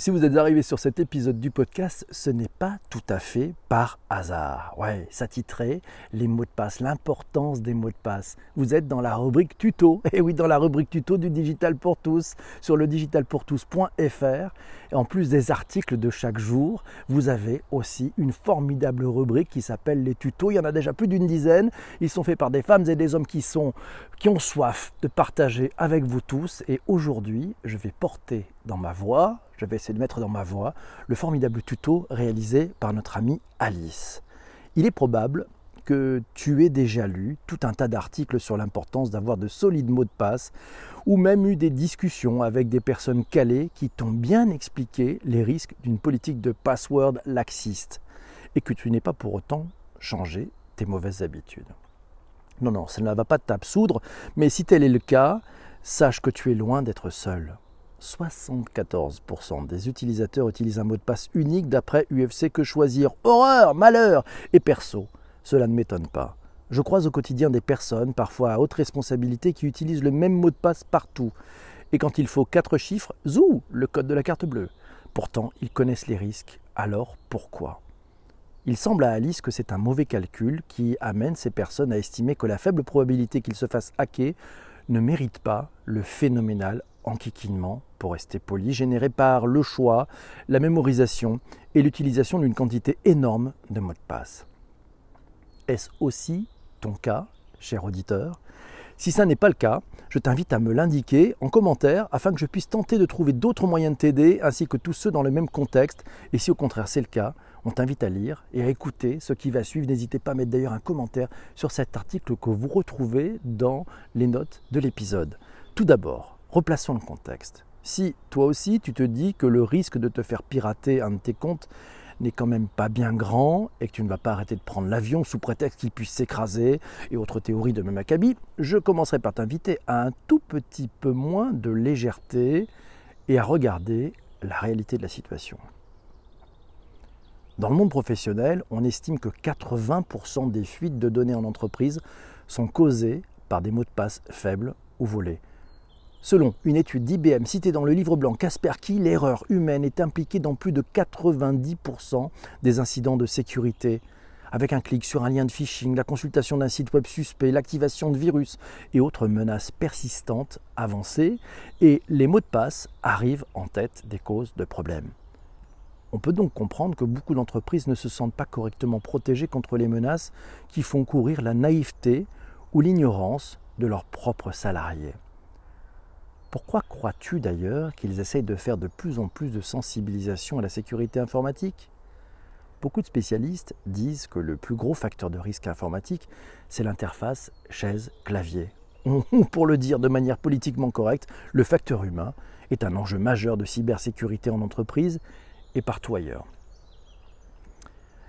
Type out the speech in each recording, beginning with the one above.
Si vous êtes arrivé sur cet épisode du podcast, ce n'est pas tout à fait par hasard. Ouais, ça titrait les mots de passe, l'importance des mots de passe. Vous êtes dans la rubrique tuto. Et oui, dans la rubrique tuto du Digital pour tous sur le digitalpourtous.fr. Et en plus des articles de chaque jour, vous avez aussi une formidable rubrique qui s'appelle les tutos. Il y en a déjà plus d'une dizaine. Ils sont faits par des femmes et des hommes qui sont qui ont soif de partager avec vous tous. Et aujourd'hui, je vais porter dans ma voix, je vais essayer de mettre dans ma voix, le formidable tuto réalisé par notre amie Alice. Il est probable que tu aies déjà lu tout un tas d'articles sur l'importance d'avoir de solides mots de passe, ou même eu des discussions avec des personnes calées qui t'ont bien expliqué les risques d'une politique de password laxiste, et que tu n'es pas pour autant changé tes mauvaises habitudes. Non, non, ça ne va pas t'absoudre, mais si tel est le cas, sache que tu es loin d'être seul. 74% des utilisateurs utilisent un mot de passe unique d'après UFC que choisir. Horreur, malheur et perso. Cela ne m'étonne pas. Je croise au quotidien des personnes, parfois à haute responsabilité, qui utilisent le même mot de passe partout. Et quand il faut quatre chiffres, zou, le code de la carte bleue. Pourtant, ils connaissent les risques. Alors pourquoi? Il semble à Alice que c'est un mauvais calcul qui amène ces personnes à estimer que la faible probabilité qu'ils se fassent hacker ne mérite pas le phénoménal enquiquinement, pour rester poli, généré par le choix, la mémorisation et l'utilisation d'une quantité énorme de mots de passe. Est-ce aussi ton cas, cher auditeur? Si ça n'est pas le cas, je t'invite à me l'indiquer en commentaire afin que je puisse tenter de trouver d'autres moyens de t'aider ainsi que tous ceux dans le même contexte. Et si au contraire c'est le cas, on t'invite à lire et à écouter ce qui va suivre. N'hésitez pas à mettre d'ailleurs un commentaire sur cet article que vous retrouvez dans les notes de l'épisode. Tout d'abord, Replaçons le contexte. Si toi aussi tu te dis que le risque de te faire pirater un de tes comptes n'est quand même pas bien grand et que tu ne vas pas arrêter de prendre l'avion sous prétexte qu'il puisse s'écraser et autres théories de même acabit, je commencerai par t'inviter à un tout petit peu moins de légèreté et à regarder la réalité de la situation. Dans le monde professionnel, on estime que 80% des fuites de données en entreprise sont causées par des mots de passe faibles ou volés. Selon une étude d'IBM citée dans le livre blanc Kaspersky, l'erreur humaine est impliquée dans plus de 90% des incidents de sécurité. Avec un clic sur un lien de phishing, la consultation d'un site web suspect, l'activation de virus et autres menaces persistantes avancées, et les mots de passe arrivent en tête des causes de problèmes. On peut donc comprendre que beaucoup d'entreprises ne se sentent pas correctement protégées contre les menaces qui font courir la naïveté ou l'ignorance de leurs propres salariés. Pourquoi crois-tu d'ailleurs qu'ils essayent de faire de plus en plus de sensibilisation à la sécurité informatique? Beaucoup de spécialistes disent que le plus gros facteur de risque informatique, c'est l'interface chaise-clavier. Pour le dire de manière politiquement correcte, le facteur humain est un enjeu majeur de cybersécurité en entreprise et partout ailleurs.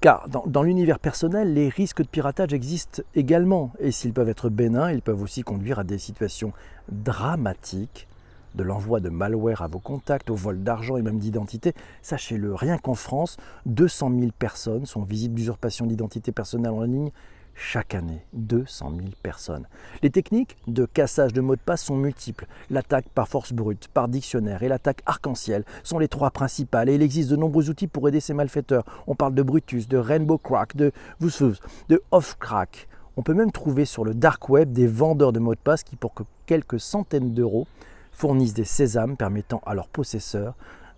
Car dans, l'univers personnel, les risques de piratage existent également, et s'ils peuvent être bénins, ils peuvent aussi conduire à des situations dramatiques, de l'envoi de malware à vos contacts, au vol d'argent et même d'identité. Sachez-le, rien qu'en France, 200 000 personnes sont visibles d'usurpation d'identité personnelle en ligne chaque année. 200 000 personnes. Les techniques de cassage de mots de passe sont multiples. L'attaque par force brute, par dictionnaire et l'attaque arc-en-ciel sont les trois principales et il existe de nombreux outils pour aider ces malfaiteurs. On parle de Brutus, de Rainbow Crack, de Vusfus, de Offcrack. On peut même trouver sur le dark web des vendeurs de mots de passe qui, pour quelques centaines d'euros, fournissent des sésames permettant à leurs possesseurs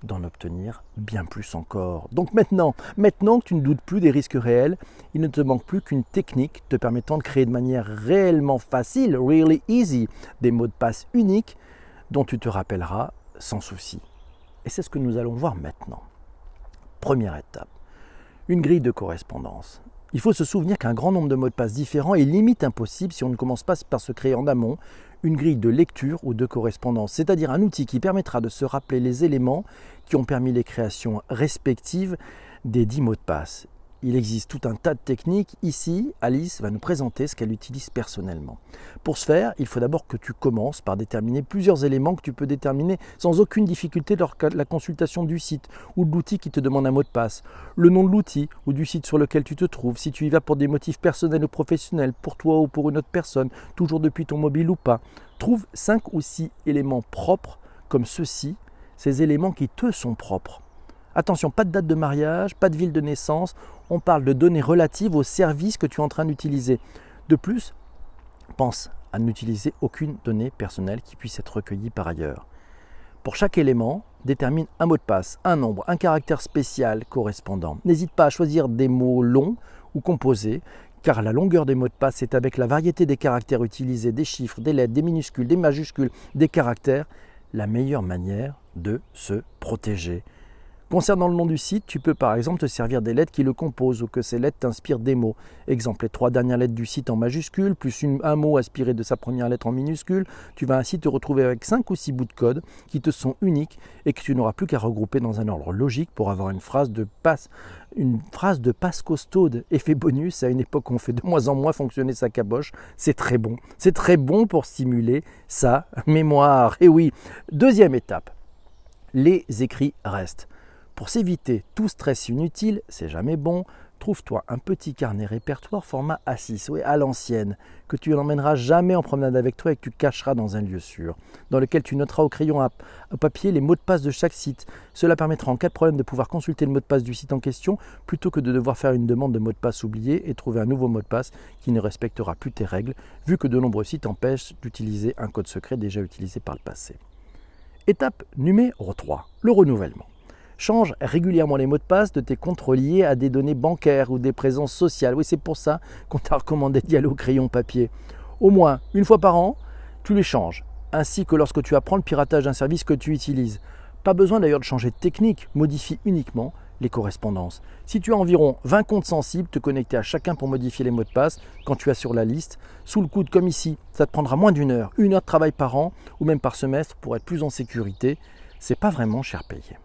d'en obtenir bien plus encore. Donc maintenant, maintenant que tu ne doutes plus des risques réels, il ne te manque plus qu'une technique te permettant de créer de manière réellement facile, really easy, des mots de passe uniques dont tu te rappelleras sans souci. Et c'est ce que nous allons voir maintenant. Première étape, une grille de correspondance. Il faut se souvenir qu'un grand nombre de mots de passe différents est limite impossible si on ne commence pas par se créer en amont une grille de lecture ou de correspondance, c'est-à-dire un outil qui permettra de se rappeler les éléments qui ont permis les créations respectives des dix mots de passe. Il existe tout un tas de techniques. Ici, Alice va nous présenter ce qu'elle utilise personnellement. Pour ce faire, il faut d'abord que tu commences par déterminer plusieurs éléments que tu peux déterminer sans aucune difficulté lors de la consultation du site ou de l'outil qui te demande un mot de passe. Le nom de l'outil ou du site sur lequel tu te trouves, si tu y vas pour des motifs personnels ou professionnels, pour toi ou pour une autre personne, toujours depuis ton mobile ou pas. Trouve 5 ou 6 éléments propres comme ceci ces éléments qui te sont propres. Attention, pas de date de mariage, pas de ville de naissance, on parle de données relatives au service que tu es en train d'utiliser. De plus, pense à n'utiliser aucune donnée personnelle qui puisse être recueillie par ailleurs. Pour chaque élément, détermine un mot de passe, un nombre, un caractère spécial correspondant. N'hésite pas à choisir des mots longs ou composés, car la longueur des mots de passe est avec la variété des caractères utilisés, des chiffres, des lettres, des minuscules, des majuscules, des caractères, la meilleure manière de se protéger. Concernant le nom du site, tu peux par exemple te servir des lettres qui le composent ou que ces lettres t'inspirent des mots. Exemple, les trois dernières lettres du site en majuscule, plus un mot aspiré de sa première lettre en minuscule. Tu vas ainsi te retrouver avec cinq ou six bouts de code qui te sont uniques et que tu n'auras plus qu'à regrouper dans un ordre logique pour avoir une phrase de passe, une phrase de passe costaude. Effet bonus, à une époque où on fait de moins en moins fonctionner sa caboche, c'est très bon. C'est très bon pour stimuler sa mémoire. Et oui, deuxième étape, les écrits restent. Pour s'éviter tout stress inutile, c'est jamais bon, trouve-toi un petit carnet répertoire format A6, oui, à l'ancienne, que tu n'emmèneras jamais en promenade avec toi et que tu cacheras dans un lieu sûr, dans lequel tu noteras au crayon à, papier les mots de passe de chaque site. Cela permettra en cas de problème de pouvoir consulter le mot de passe du site en question plutôt que de devoir faire une demande de mot de passe oublié et trouver un nouveau mot de passe qui ne respectera plus tes règles, vu que de nombreux sites empêchent d'utiliser un code secret déjà utilisé par le passé. Étape numéro 3, le renouvellement. Change régulièrement les mots de passe de tes comptes reliés à des données bancaires ou des présences sociales. Oui, c'est pour ça qu'on t'a recommandé d'y aller au crayon papier. Au moins une fois par an, tu les changes, ainsi que lorsque tu apprends le piratage d'un service que tu utilises. Pas besoin d'ailleurs de changer de technique, modifie uniquement les correspondances. Si tu as environ 20 comptes sensibles, te connecter à chacun pour modifier les mots de passe quand tu as sur la liste, sous le coude comme ici, ça te prendra moins d'une heure, une heure de travail par an ou même par semestre pour être plus en sécurité. C'est pas vraiment cher payé.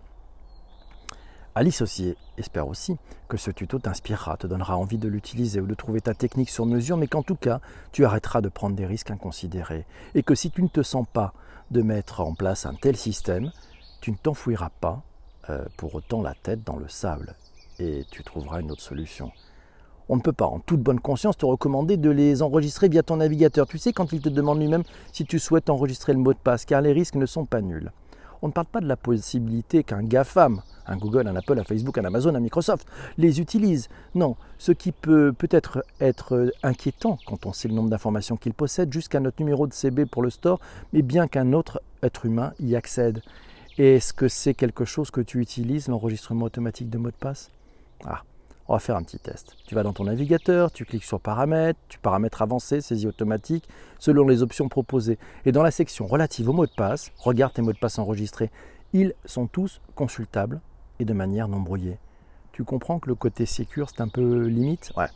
Alice aussi espère aussi que ce tuto t'inspirera, te donnera envie de l'utiliser ou de trouver ta technique sur mesure, mais qu'en tout cas, tu arrêteras de prendre des risques inconsidérés. Et que si tu ne te sens pas de mettre en place un tel système, tu ne t'enfouiras pas euh, pour autant la tête dans le sable et tu trouveras une autre solution. On ne peut pas, en toute bonne conscience, te recommander de les enregistrer via ton navigateur. Tu sais, quand il te demande lui-même si tu souhaites enregistrer le mot de passe, car les risques ne sont pas nuls. On ne parle pas de la possibilité qu'un GAFAM, un Google, un Apple, un Facebook, un Amazon, un Microsoft, les utilise. Non, ce qui peut peut-être être inquiétant quand on sait le nombre d'informations qu'il possède, jusqu'à notre numéro de CB pour le store, mais bien qu'un autre être humain y accède. Est-ce que c'est quelque chose que tu utilises, l'enregistrement automatique de mots de passe? Ah, on va faire un petit test. Tu vas dans ton navigateur, tu cliques sur paramètres, tu paramètres avancés, saisie automatique, selon les options proposées. Et dans la section relative aux mots de passe, regarde tes mots de passe enregistrés. Ils sont tous consultables et de manière non brouillée. Tu comprends que le côté sécure, c'est un peu limite? Ouais.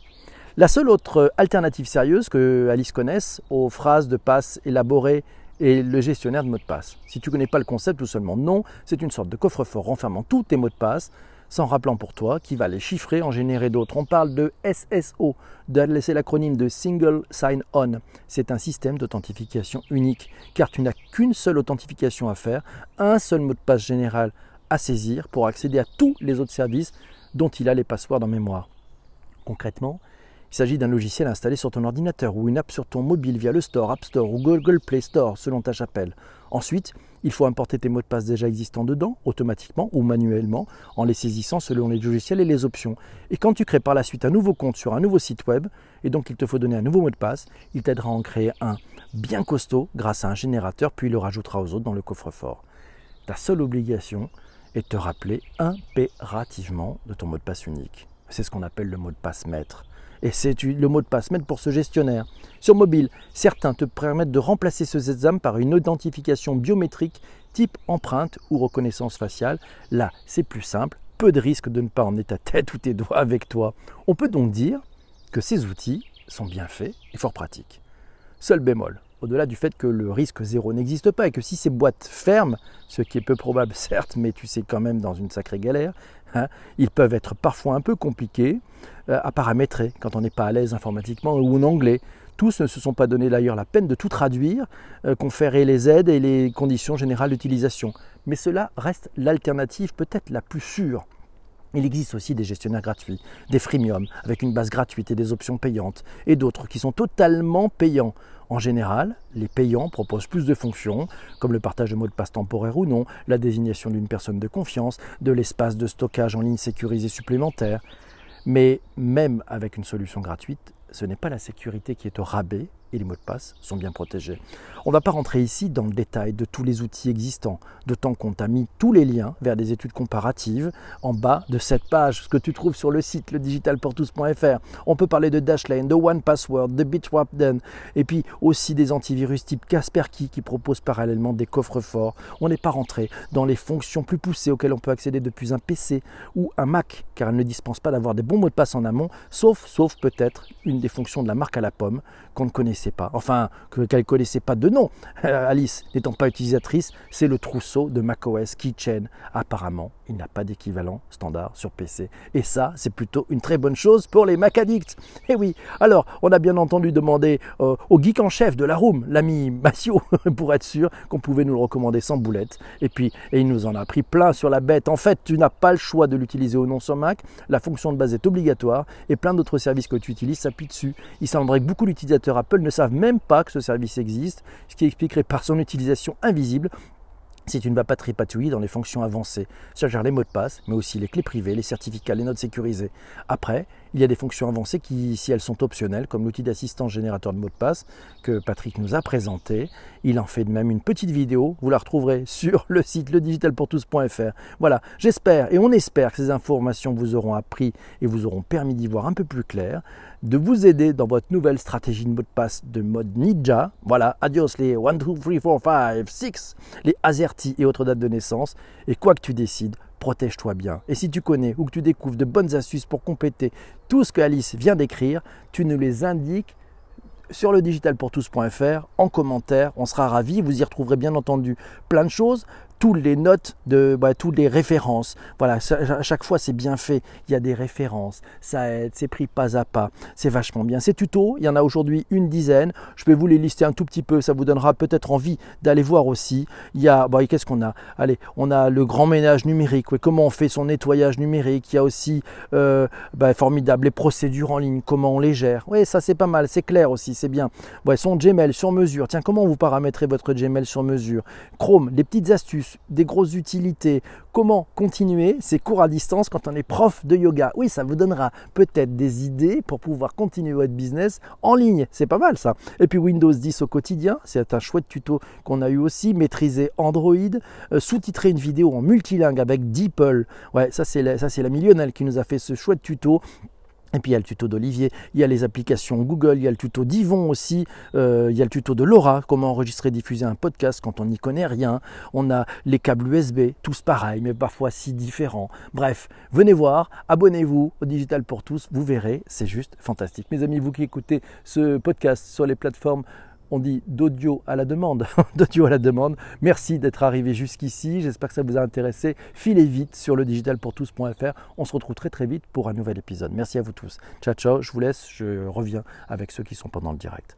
La seule autre alternative sérieuse que Alice connaisse aux phrases de passe élaborées est le gestionnaire de mots de passe. Si tu ne connais pas le concept ou seulement non, c'est une sorte de coffre-fort renfermant tous tes mots de passe sans rappelant pour toi qui va les chiffrer, en générer d'autres. On parle de SSO, c'est l'acronyme de Single Sign-On. C'est un système d'authentification unique, car tu n'as qu'une seule authentification à faire, un seul mot de passe général à saisir pour accéder à tous les autres services dont il a les passoires en mémoire. Concrètement, il s'agit d'un logiciel installé sur ton ordinateur ou une app sur ton mobile via le Store, App Store ou Google Play Store selon ta chapelle. Ensuite, il faut importer tes mots de passe déjà existants dedans, automatiquement ou manuellement, en les saisissant selon les logiciels et les options. Et quand tu crées par la suite un nouveau compte sur un nouveau site web, et donc il te faut donner un nouveau mot de passe, il t'aidera à en créer un bien costaud grâce à un générateur, puis il le rajoutera aux autres dans le coffre-fort. Ta seule obligation est de te rappeler impérativement de ton mot de passe unique. C'est ce qu'on appelle le mot de passe maître et c'est le mot de passe maître pour ce gestionnaire. Sur mobile, certains te permettent de remplacer ce sésame par une identification biométrique type empreinte ou reconnaissance faciale. Là, c'est plus simple, peu de risque de ne pas emmener ta tête ou tes doigts avec toi. On peut donc dire que ces outils sont bien faits et fort pratiques. Seul bémol, au-delà du fait que le risque zéro n'existe pas et que si ces boîtes ferment, ce qui est peu probable certes, mais tu sais quand même dans une sacrée galère, hein, ils peuvent être parfois un peu compliqués euh, à paramétrer quand on n'est pas à l'aise informatiquement ou en anglais. Tous ne se sont pas donné d'ailleurs la peine de tout traduire, euh, conférer les aides et les conditions générales d'utilisation. Mais cela reste l'alternative peut-être la plus sûre. Il existe aussi des gestionnaires gratuits, des freemium avec une base gratuite et des options payantes, et d'autres qui sont totalement payants. En général, les payants proposent plus de fonctions, comme le partage de mots de passe temporaire ou non, la désignation d'une personne de confiance, de l'espace de stockage en ligne sécurisé supplémentaire. Mais même avec une solution gratuite, ce n'est pas la sécurité qui est au rabais et les mots de passe sont bien protégés. On ne va pas rentrer ici dans le détail de tous les outils existants, d'autant qu'on t'a mis tous les liens vers des études comparatives en bas de cette page, ce que tu trouves sur le site ledigitalportous.fr. On peut parler de Dashlane, de OnePassword, de Bitwarden, et puis aussi des antivirus type Kaspersky qui proposent parallèlement des coffres forts. On n'est pas rentré dans les fonctions plus poussées auxquelles on peut accéder depuis un PC ou un Mac, car elles ne dispensent pas d'avoir des bons mots de passe en amont, sauf, sauf peut-être une des fonctions de la marque à la pomme qu'on ne connaissait pas, enfin qu'elle ne connaissait pas de nom. Alice n'étant pas utilisatrice, c'est le trousseau de macOS Keychain. Apparemment, il n'a pas d'équivalent standard sur PC. Et ça, c'est plutôt une très bonne chose pour les Mac addicts. Eh oui, alors, on a bien entendu demandé euh, au geek en chef de la room, l'ami Massio, pour être sûr qu'on pouvait nous le recommander sans boulette. Et puis, et il nous en a pris plein sur la bête. En fait, tu n'as pas le choix de l'utiliser ou non sur Mac. La fonction de base est obligatoire et plein d'autres services que tu utilises s'appuient dessus. Il semblerait que beaucoup d'utilisateurs Apple ne savent même pas que ce service existe, ce qui expliquerait par son utilisation invisible si tu ne vas dans les fonctions avancées, c'est-à-dire les mots de passe, mais aussi les clés privées, les certificats, les notes sécurisées. Après, il y a des fonctions avancées qui, si elles sont optionnelles, comme l'outil d'assistance générateur de mots de passe que Patrick nous a présenté, il en fait de même une petite vidéo, vous la retrouverez sur le site ledigitalpourtous.fr. Voilà, j'espère et on espère que ces informations vous auront appris et vous auront permis d'y voir un peu plus clair, de vous aider dans votre nouvelle stratégie de mot de passe de mode ninja. Voilà, adios les 1, 2, 3, 4, 5, 6, les AZERTY et autres dates de naissance. Et quoi que tu décides, protège-toi bien. Et si tu connais ou que tu découvres de bonnes astuces pour compléter tout ce que Alice vient d'écrire, tu nous les indiques sur le digitalpourtous.fr en commentaire. On sera ravis. Vous y retrouverez bien entendu plein de choses toutes les notes, de, bah, toutes les références. Voilà, à chaque fois c'est bien fait. Il y a des références, ça aide, c'est pris pas à pas, c'est vachement bien. Ces tutos, il y en a aujourd'hui une dizaine. Je vais vous les lister un tout petit peu, ça vous donnera peut-être envie d'aller voir aussi. Il y a, bah, qu'est-ce qu'on a? Allez, on a le grand ménage numérique. comment on fait son nettoyage numérique? Il y a aussi, euh, bah, formidable, les procédures en ligne, comment on les gère? Oui, ça c'est pas mal, c'est clair aussi, c'est bien. Ouais, son Gmail sur mesure. Tiens, comment vous paramétrez votre Gmail sur mesure? Chrome, les petites astuces des grosses utilités, comment continuer ces cours à distance quand on est prof de yoga? Oui, ça vous donnera peut-être des idées pour pouvoir continuer votre business en ligne. C'est pas mal ça. Et puis Windows 10 au quotidien, c'est un chouette tuto qu'on a eu aussi. Maîtriser Android, euh, sous-titrer une vidéo en multilingue avec DeepL. Ouais, ça c'est la, la qui nous a fait ce chouette tuto et puis il y a le tuto d'Olivier, il y a les applications Google, il y a le tuto d'Yvon aussi, euh, il y a le tuto de Laura, comment enregistrer et diffuser un podcast quand on n'y connaît rien. On a les câbles USB, tous pareils, mais parfois si différents. Bref, venez voir, abonnez-vous au Digital pour tous, vous verrez, c'est juste fantastique. Mes amis, vous qui écoutez ce podcast sur les plateformes on dit d'audio à la demande, d'audio à la demande. Merci d'être arrivé jusqu'ici. J'espère que ça vous a intéressé. Filez vite sur le digitalpourtous.fr. On se retrouve très très vite pour un nouvel épisode. Merci à vous tous. Ciao ciao. Je vous laisse. Je reviens avec ceux qui sont pendant le direct.